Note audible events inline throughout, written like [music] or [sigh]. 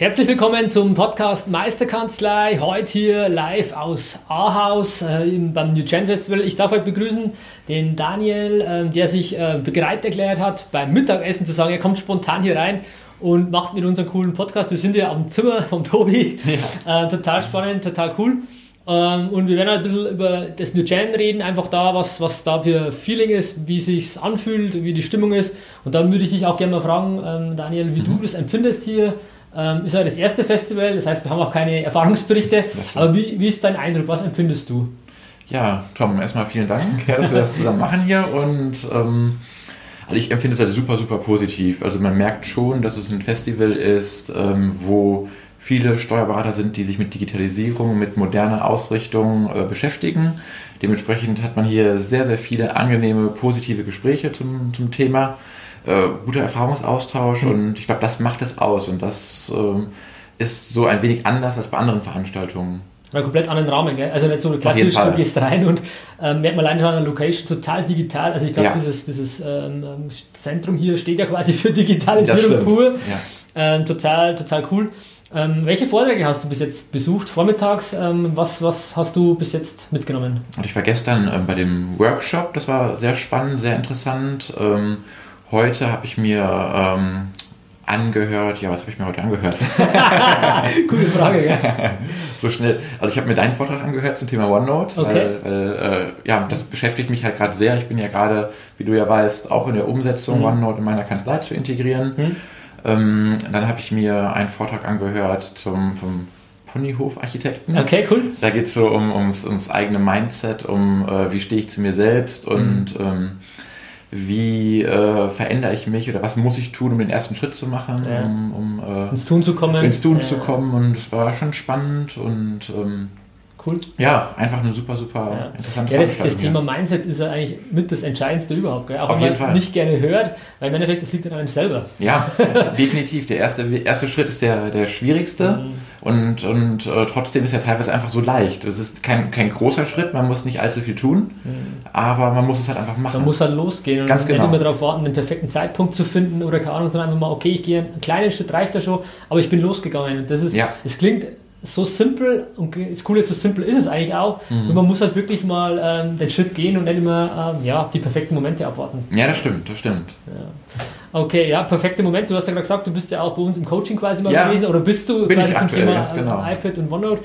Herzlich willkommen zum Podcast Meisterkanzlei. Heute hier live aus Ahaus äh, beim New Gen Festival. Ich darf euch begrüßen den Daniel, äh, der sich äh, bereit erklärt hat, beim Mittagessen zu sagen, er kommt spontan hier rein und macht mit unserem coolen Podcast. Wir sind ja am Zimmer vom Tobi. Ja. [laughs] Äh, total spannend, total cool. Ähm, und wir werden halt ein bisschen über das New Gen reden, einfach da, was, was da für Feeling ist, wie sich anfühlt, wie die Stimmung ist. Und dann würde ich dich auch gerne mal fragen, ähm, Daniel, wie mhm. du das empfindest hier ähm, ist ja das erste Festival, das heißt, wir haben auch keine Erfahrungsberichte. Aber wie, wie ist dein Eindruck? Was empfindest du? Ja, Tom, erstmal vielen Dank, ja, dass wir das zusammen machen hier. Und ähm, also ich empfinde es halt super, super positiv. Also man merkt schon, dass es ein Festival ist, ähm, wo viele Steuerberater sind, die sich mit Digitalisierung, mit moderner Ausrichtung äh, beschäftigen. Dementsprechend hat man hier sehr, sehr viele angenehme, positive Gespräche zum, zum Thema äh, guter Erfahrungsaustausch mhm. und ich glaube, das macht es aus und das äh, ist so ein wenig anders als bei anderen Veranstaltungen. Einen komplett anderen Rahmen, gell? Also nicht so klassisch, du gehst rein und ähm, merkt man alleine an der Location total digital. Also ich glaube, ja. dieses, dieses ähm, ähm, Zentrum hier steht ja quasi für Digitalisierung pur. Ja. Ähm, total, total cool. Ähm, welche Vorträge hast du bis jetzt besucht, vormittags? Ähm, was, was hast du bis jetzt mitgenommen? Und ich war gestern ähm, bei dem Workshop, das war sehr spannend, sehr interessant. Heute habe ich mir ähm, angehört, ja, was habe ich mir heute angehört? [laughs] Gute Frage, ja. [laughs] so schnell. Also ich habe mir deinen Vortrag angehört zum Thema OneNote, okay. weil, weil äh, ja, das beschäftigt mich halt gerade sehr. Ich bin ja gerade, wie du ja weißt, auch in der Umsetzung mhm. OneNote in meiner Kanzlei zu integrieren. Mhm. Ähm, dann habe ich mir einen Vortrag angehört zum, vom Ponyhof-Architekten. Okay, cool. Da geht es so um, ums, ums eigene Mindset, um äh, wie stehe ich zu mir selbst und mhm. ähm, wie äh, verändere ich mich oder was muss ich tun, um den ersten Schritt zu machen, ja. um, um äh, ins Tun zu kommen. Ins Tun ja. zu kommen und es war schon spannend und ähm, Cool. Ja, einfach eine super, super ja. interessante ja, das, das Thema Mindset ist ja eigentlich mit das Entscheidendste überhaupt. Gell? Auch Auf wenn man es nicht gerne hört, weil im Endeffekt, das liegt an einem selber. Ja, [laughs] definitiv. Der erste, erste Schritt ist der, der schwierigste mhm. und, und äh, trotzdem ist er teilweise einfach so leicht. Es ist kein, kein großer Schritt, man muss nicht allzu viel tun, mhm. aber man muss es halt einfach machen. Man muss halt losgehen Ganz und genau. nicht immer darauf warten, den perfekten Zeitpunkt zu finden oder keine Ahnung, sondern einfach mal, okay, ich gehe einen kleinen Schritt, reicht da schon, aber ich bin losgegangen. Und das ist, ja. es klingt so simpel und das Coole ist, so simpel ist es eigentlich auch. Mhm. Und man muss halt wirklich mal ähm, den Schritt gehen und nicht immer ähm, ja, die perfekten Momente abwarten. Ja, das stimmt, das stimmt. Ja. Okay, ja, perfekte Momente. Du hast ja gerade gesagt, du bist ja auch bei uns im Coaching quasi mal ja, gewesen oder bist du bin quasi zum aktuell, Thema genau. äh, iPad und OneNote.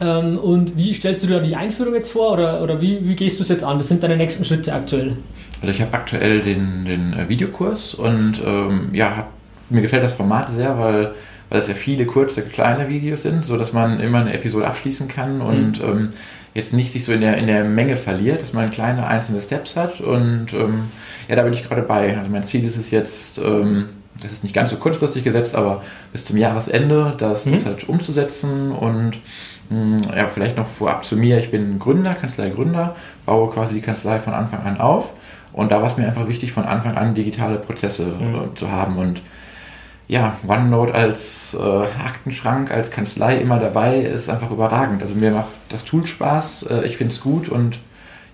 Ähm, und wie stellst du dir die Einführung jetzt vor oder, oder wie, wie gehst du es jetzt an? Was sind deine nächsten Schritte aktuell? Also ich habe aktuell den, den äh, Videokurs und ähm, ja, hab, mir gefällt das Format sehr, weil weil es ja viele kurze, kleine Videos sind, sodass man immer eine Episode abschließen kann und mhm. ähm, jetzt nicht sich so in der, in der Menge verliert, dass man kleine einzelne Steps hat. Und ähm, ja, da bin ich gerade bei. Also mein Ziel ist es jetzt, ähm, das ist nicht ganz so kurzfristig gesetzt, aber bis zum Jahresende das, mhm. das halt umzusetzen und mh, hm, ja, vielleicht noch vorab zu mir. Ich bin Gründer, Kanzlei-Gründer, baue quasi die Kanzlei von Anfang an auf. Und da war es mir einfach wichtig, von Anfang an digitale Prozesse mhm. äh, zu haben. Und ja, OneNote als äh, Aktenschrank, als Kanzlei immer dabei ist einfach überragend. Also mir macht das Tool Spaß, äh, ich finde es gut und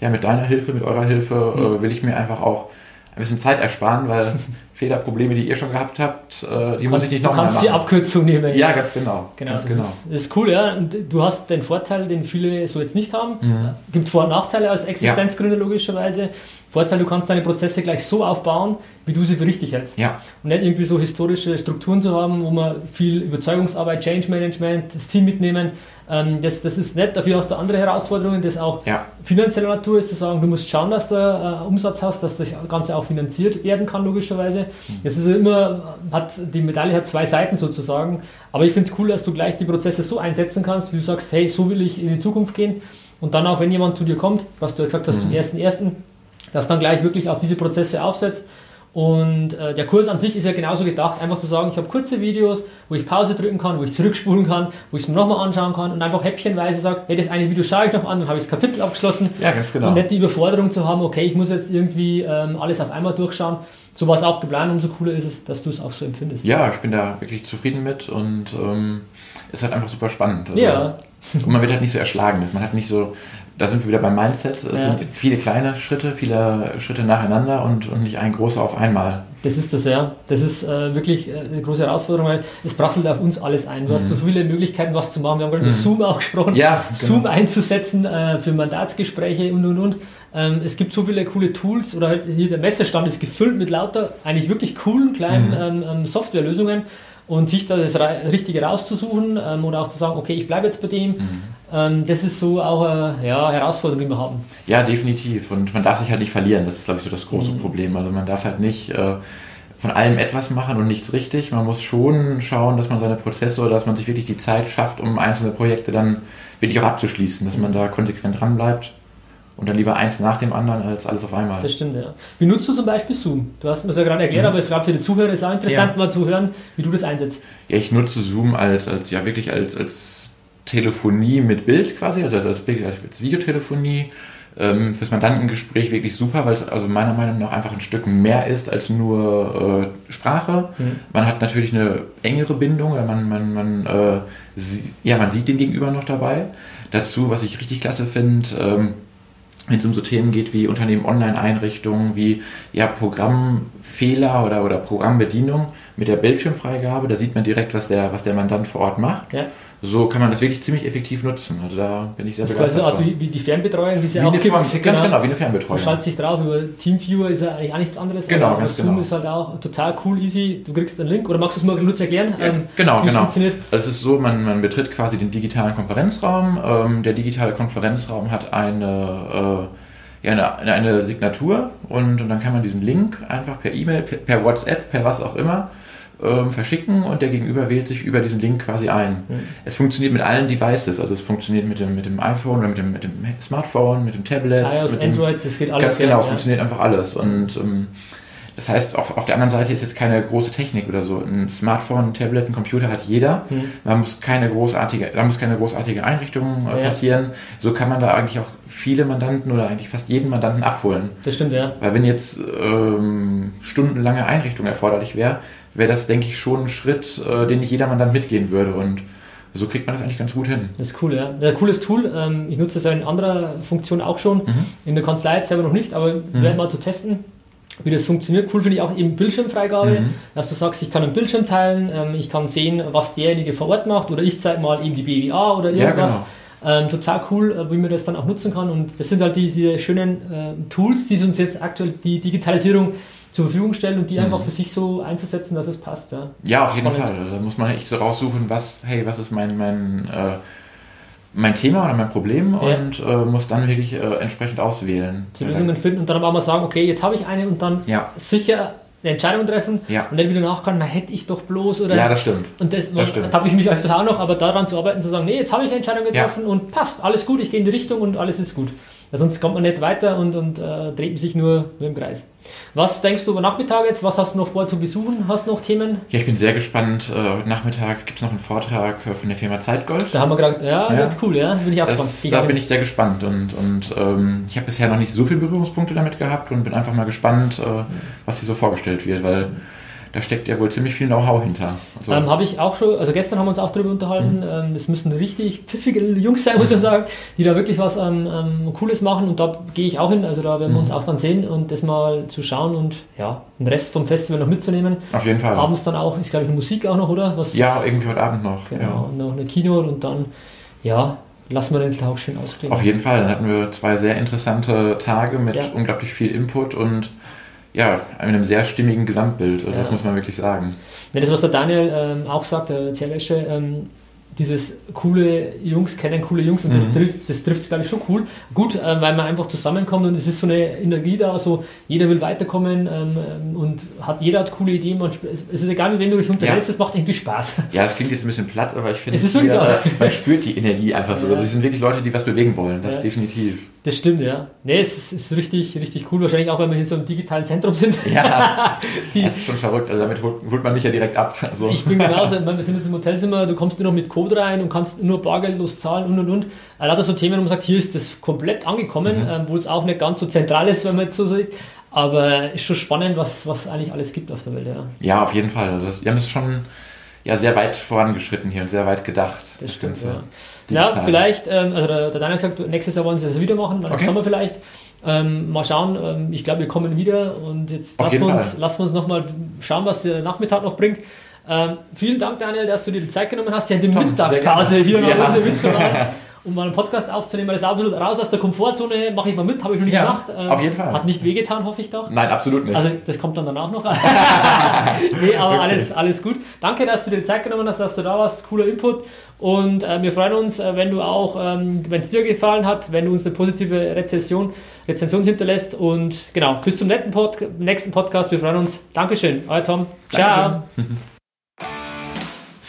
ja, mit deiner Hilfe, mit eurer Hilfe äh, mhm. will ich mir einfach auch ein bisschen Zeit ersparen, weil [laughs] Fehlerprobleme, die ihr schon gehabt habt, äh, die muss ich nicht nochmal machen. Du kannst die Abkürzung nehmen. Ja, ganz genau. genau, ganz das, genau. Ist, ist cool, ja. Und du hast den Vorteil, den viele so jetzt nicht haben. Mhm. Gibt Vor- und Nachteile als Existenzgründer ja. logischerweise. Vorteil, du kannst deine Prozesse gleich so aufbauen, wie du sie für richtig hältst. Ja. Und nicht irgendwie so historische Strukturen zu haben, wo man viel Überzeugungsarbeit, Change Management, das Team mitnehmen. Ähm, das, das ist nett, dafür hast du andere Herausforderungen, das auch ja. finanzieller Natur ist, zu sagen, du musst schauen, dass du äh, Umsatz hast, dass das Ganze auch finanziert werden kann, logischerweise. Mhm. Das ist immer, hat, die Medaille hat zwei Seiten sozusagen, aber ich finde es cool, dass du gleich die Prozesse so einsetzen kannst, wie du sagst, hey, so will ich in die Zukunft gehen. Und dann auch, wenn jemand zu dir kommt, was du gesagt hast, mhm. zum ersten ersten dass dann gleich wirklich auf diese Prozesse aufsetzt Und äh, der Kurs an sich ist ja genauso gedacht, einfach zu sagen, ich habe kurze Videos, wo ich Pause drücken kann, wo ich zurückspulen kann, wo ich es mir nochmal anschauen kann und einfach häppchenweise sage, hey, das eine Video schaue ich noch an, dann habe ich das Kapitel abgeschlossen. Ja, ganz genau. Und nicht die Überforderung zu haben, okay, ich muss jetzt irgendwie ähm, alles auf einmal durchschauen. So war es auch geplant, umso cooler ist es, dass du es auch so empfindest. Ja, ich bin da wirklich zufrieden mit und ähm, ist halt einfach super spannend. Also, ja. [laughs] Und man wird halt nicht so erschlagen. Man hat nicht so, da sind wir wieder beim Mindset. Es Ja. sind viele kleine Schritte, viele Schritte nacheinander und, und nicht ein großer auf einmal. Das ist das, ja. Das ist äh, wirklich äh, eine große Herausforderung, weil es prasselt auf uns alles ein. Du hast so viele Möglichkeiten, was zu machen. Wir haben gerade über Zoom auch gesprochen. Mhm. Ja, Zoom genau. einzusetzen äh, für Mandatsgespräche und und und. Ähm, es gibt so viele coole Tools oder halt hier der Messestand ist gefüllt mit lauter eigentlich wirklich coolen kleinen Mhm. ähm, ähm, Softwarelösungen und sich da das Richtige rauszusuchen ähm, oder auch zu sagen, okay, ich bleibe jetzt bei dem. Mhm. Ähm, das ist so auch eine ja, Herausforderung, die wir haben. Ja, definitiv. Und man darf sich halt nicht verlieren. Das ist, glaube ich, so das große Mhm. Problem. Also man darf halt nicht äh, von allem etwas machen und nichts richtig. Man muss schon schauen, dass man seine Prozesse oder dass man sich wirklich die Zeit schafft, um einzelne Projekte dann wirklich auch abzuschließen. Dass man da konsequent dran bleibt und dann lieber eins nach dem anderen als alles auf einmal. Das stimmt, ja. Wie nutzt du zum Beispiel Zoom? Du hast mir das ja gerade erklärt, aber ich glaube, für die Zuhörer ist es auch interessant, Mhm. Ja. mal zu hören, wie du das einsetzt. Ja, ich nutze Zoom als, als ja wirklich als, als Telefonie mit Bild quasi, also als, Bild- als Videotelefonie. Ähm, fürs Mandantengespräch wirklich super, weil es also meiner Meinung nach einfach ein Stück mehr ist als nur äh, Sprache. Mhm. Man hat natürlich eine engere Bindung oder man, man, man, äh, sie, ja, man sieht den Gegenüber noch dabei. Dazu, was ich richtig klasse finde, ähm, wenn es um so Themen geht wie Unternehmen Online-Einrichtungen, wie ja, Programmfehler oder, oder Programmbedienung mit der Bildschirmfreigabe, da sieht man direkt, was der, was der Mandant vor Ort macht. Ja. So kann man das wirklich ziemlich effektiv nutzen. Also da bin ich sehr Das ist quasi so wie, wie die Fernbetreuung, die es Wie auch eine gibt. Form- ganz genau, wie eine Fernbetreuung. schaltet sich drauf, über Teamviewer ist ja eigentlich auch nichts anderes. Genau, ganz Zoom genau. ist halt auch total cool, easy. Du kriegst einen Link oder magst du es mal kurz erklären? Ja, ähm, genau, wie genau. funktioniert? Es ist so, man, man betritt quasi den digitalen Konferenzraum. Ähm, der digitale Konferenzraum hat eine, äh, ja, eine, eine Signatur und, und dann kann man diesen Link einfach per E-Mail, per, per WhatsApp, per was auch immer ähm, verschicken und der Gegenüber wählt sich über diesen Link quasi ein. Mhm. Es funktioniert mit allen Devices, also es funktioniert mit dem, mit dem iPhone oder mit dem, mit dem Smartphone, mit dem Tablet. iOS, mit dem, Android, das geht alles. Ganz genau, es ja. funktioniert einfach alles. Und ähm, das heißt, auf, auf der anderen Seite ist jetzt keine große Technik oder so. Ein Smartphone, ein Tablet, ein Computer hat jeder. Hm. Man muss keine großartige, da muss keine großartige Einrichtung äh, Ja. passieren. So kann man da eigentlich auch viele Mandanten oder eigentlich fast jeden Mandanten abholen. Das stimmt, ja. Weil wenn jetzt ähm, stundenlange Einrichtung erforderlich wäre, wäre das, denke ich, schon ein Schritt, äh, den nicht jeder Mandant mitgehen würde. Und so kriegt man das eigentlich ganz gut hin. Das ist cool, ja. Ein cooles Tool. Ähm, ich nutze das ja in anderer Funktion auch schon. Mhm. In der Kanzlei jetzt selber noch nicht, aber werden mal zu testen, wie das funktioniert. Cool finde ich auch eben Bildschirmfreigabe, Mhm. dass du sagst, ich kann einen Bildschirm teilen, ähm, ich kann sehen, was derjenige vor Ort macht oder ich zeige mal eben die BWA oder Ja, irgendwas. genau. Ähm, total cool, äh, wie man das dann auch nutzen kann. Und das sind halt diese schönen äh, Tools, die uns jetzt aktuell die Digitalisierung zur Verfügung stellen und die einfach für sich so einzusetzen, dass es passt. Ja. Mhm. Ja, auf jeden Spannend. Fall. Da muss man echt so raussuchen, was, hey, was ist mein, mein, äh, mein Thema oder mein Problem Ja. und äh, muss dann wirklich äh, entsprechend auswählen. die Lösungen finden und dann aber auch mal sagen, okay, jetzt habe ich eine und dann Ja. sicher eine Entscheidung treffen Ja. und dann wieder nachkommen, man hätte ich doch bloß oder Ja, das stimmt. und das, das stimmt. habe ich mich öfter auch noch, aber daran zu arbeiten, zu sagen, nee, jetzt habe ich eine Entscheidung getroffen und passt, alles gut, ich gehe in die Richtung und alles ist gut. Weil sonst kommt man nicht weiter und, und äh, dreht sich nur, nur im Kreis. Was denkst du über Nachmittag jetzt? Was hast du noch vor zu besuchen? Hast du noch Themen? Ja, ich bin sehr gespannt. Äh, heute Nachmittag gibt es noch einen Vortrag äh, von der Firma Zeitgold. Da haben wir gerade, ja, Ja. cool, ja, bin ich auch gespannt. Das, Geh da bin ich sehr gespannt und, und ähm, ich habe bisher noch nicht so viele Berührungspunkte damit gehabt und bin einfach mal gespannt, äh, was hier so vorgestellt wird, weil da steckt ja wohl ziemlich viel Know-how hinter. Also, Ähm, habe ich auch schon, also gestern haben wir uns auch darüber unterhalten, Mhm. ähm, das müssen richtig pfiffige Jungs sein, muss man [laughs] sagen, die da wirklich was ähm, ähm, Cooles machen und da gehe ich auch hin, also da werden Mhm. wir uns auch dann sehen und das mal zu schauen und ja, den Rest vom Festival noch mitzunehmen. auf jeden Fall. Abends dann auch, ist glaube ich eine Musik auch noch, oder? Was, Ja, irgendwie heute Abend noch. Genau, und noch eine Kino und dann, ja, lassen wir den Tag schön Ja. ausklingen. Auf jeden Fall. Dann hatten wir zwei sehr interessante Tage mit Ja. unglaublich viel Input und ja, einem sehr stimmigen Gesamtbild. Also Das Ja. muss man wirklich sagen. Ja, das, was der Daniel ähm, auch sagt, der Thierwäsche, ähm, dieses coole Jungs kennen, coole Jungs und das Mhm. trifft, das trifft glaube ich schon cool. Gut, äh, weil man einfach zusammenkommt und es ist so eine Energie da, so jeder will weiterkommen ähm, ähm, und hat, jeder hat coole Ideen. Man, es es ist egal, wie wenn du dich unterhältst, Ja. es macht irgendwie Spaß. Ja, es klingt jetzt ein bisschen platt, aber ich finde, Es ist hier, so. äh, man spürt die Energie einfach so. Ja. Also, es sind wirklich Leute, die was bewegen wollen, das Ja. definitiv. Das stimmt, ja. Nee, es ist, ist richtig, richtig cool. Wahrscheinlich auch, weil wir hier in so einem digitalen Zentrum sind. [laughs] Ja, [laughs] Die- das ist schon verrückt. Also damit holt, holt man mich ja direkt ab. Also, Ich bin genauso, [laughs] ich meine, wir sind jetzt im Hotelzimmer, du kommst nur noch mit Code rein und kannst nur bargeldlos zahlen und und und. Er hat so Themen, wo man sagt, hier ist das komplett angekommen, Mhm. ähm, wo es auch nicht ganz so zentral ist, wenn man jetzt so sieht. Aber ist schon spannend, was, was eigentlich alles gibt auf der Welt, ja. ja, auf jeden Fall. Also das, wir haben es schon ja, sehr weit vorangeschritten hier und sehr weit gedacht. Das stimmt, Ganze ja. Ja, vielleicht, ähm, also der, der Daniel hat gesagt, nächstes Jahr wollen sie das wieder machen, dann Okay. Sommer vielleicht. Ähm, mal schauen, ähm, ich glaube, wir kommen wieder und jetzt lassen wir, uns, lassen wir uns nochmal schauen, was der Nachmittag noch bringt. Ähm, vielen Dank, Daniel, dass du dir die Zeit genommen hast, ja in der Tom, Mittagspause sehr hier noch ja. [laughs] mitzumachen, um mal einen Podcast aufzunehmen. Das ist auch ein bisschen raus aus der Komfortzone, mache ich mal mit, habe ich noch nie Ja, gemacht. Ähm, auf jeden Fall. Hat nicht wehgetan, hoffe ich doch. Nein, absolut nicht. Also das kommt dann danach noch. [laughs] [laughs] nee, aber Okay. alles, alles gut. Danke, dass du dir die Zeit genommen hast, dass du da warst. Cooler Input. Und äh, wir freuen uns, äh, wenn du auch, ähm, wenn es dir gefallen hat, wenn du uns eine positive Rezession, Rezension hinterlässt. Und genau, bis zum Pod nächsten Podcast. Wir freuen uns. Dankeschön. Euer Tom. Ciao. Dankeschön. [laughs]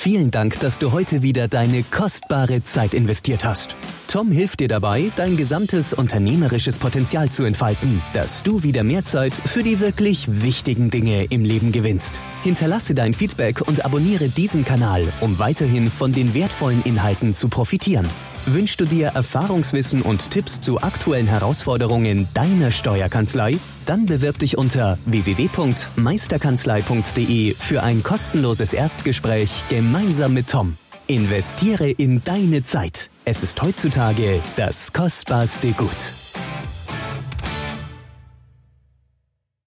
Vielen Dank, dass du heute wieder deine kostbare Zeit investiert hast. Tom hilft dir dabei, dein gesamtes unternehmerisches Potenzial zu entfalten, dass du wieder mehr Zeit für die wirklich wichtigen Dinge im Leben gewinnst. Hinterlasse dein Feedback und abonniere diesen Kanal, um weiterhin von den wertvollen Inhalten zu profitieren. Wünschst du dir Erfahrungswissen und Tipps zu aktuellen Herausforderungen deiner Steuerkanzlei? Dann bewirb dich unter www.meisterkanzlei.de für ein kostenloses Erstgespräch gemeinsam mit Tom. Investiere in deine Zeit. Es ist heutzutage das kostbarste Gut.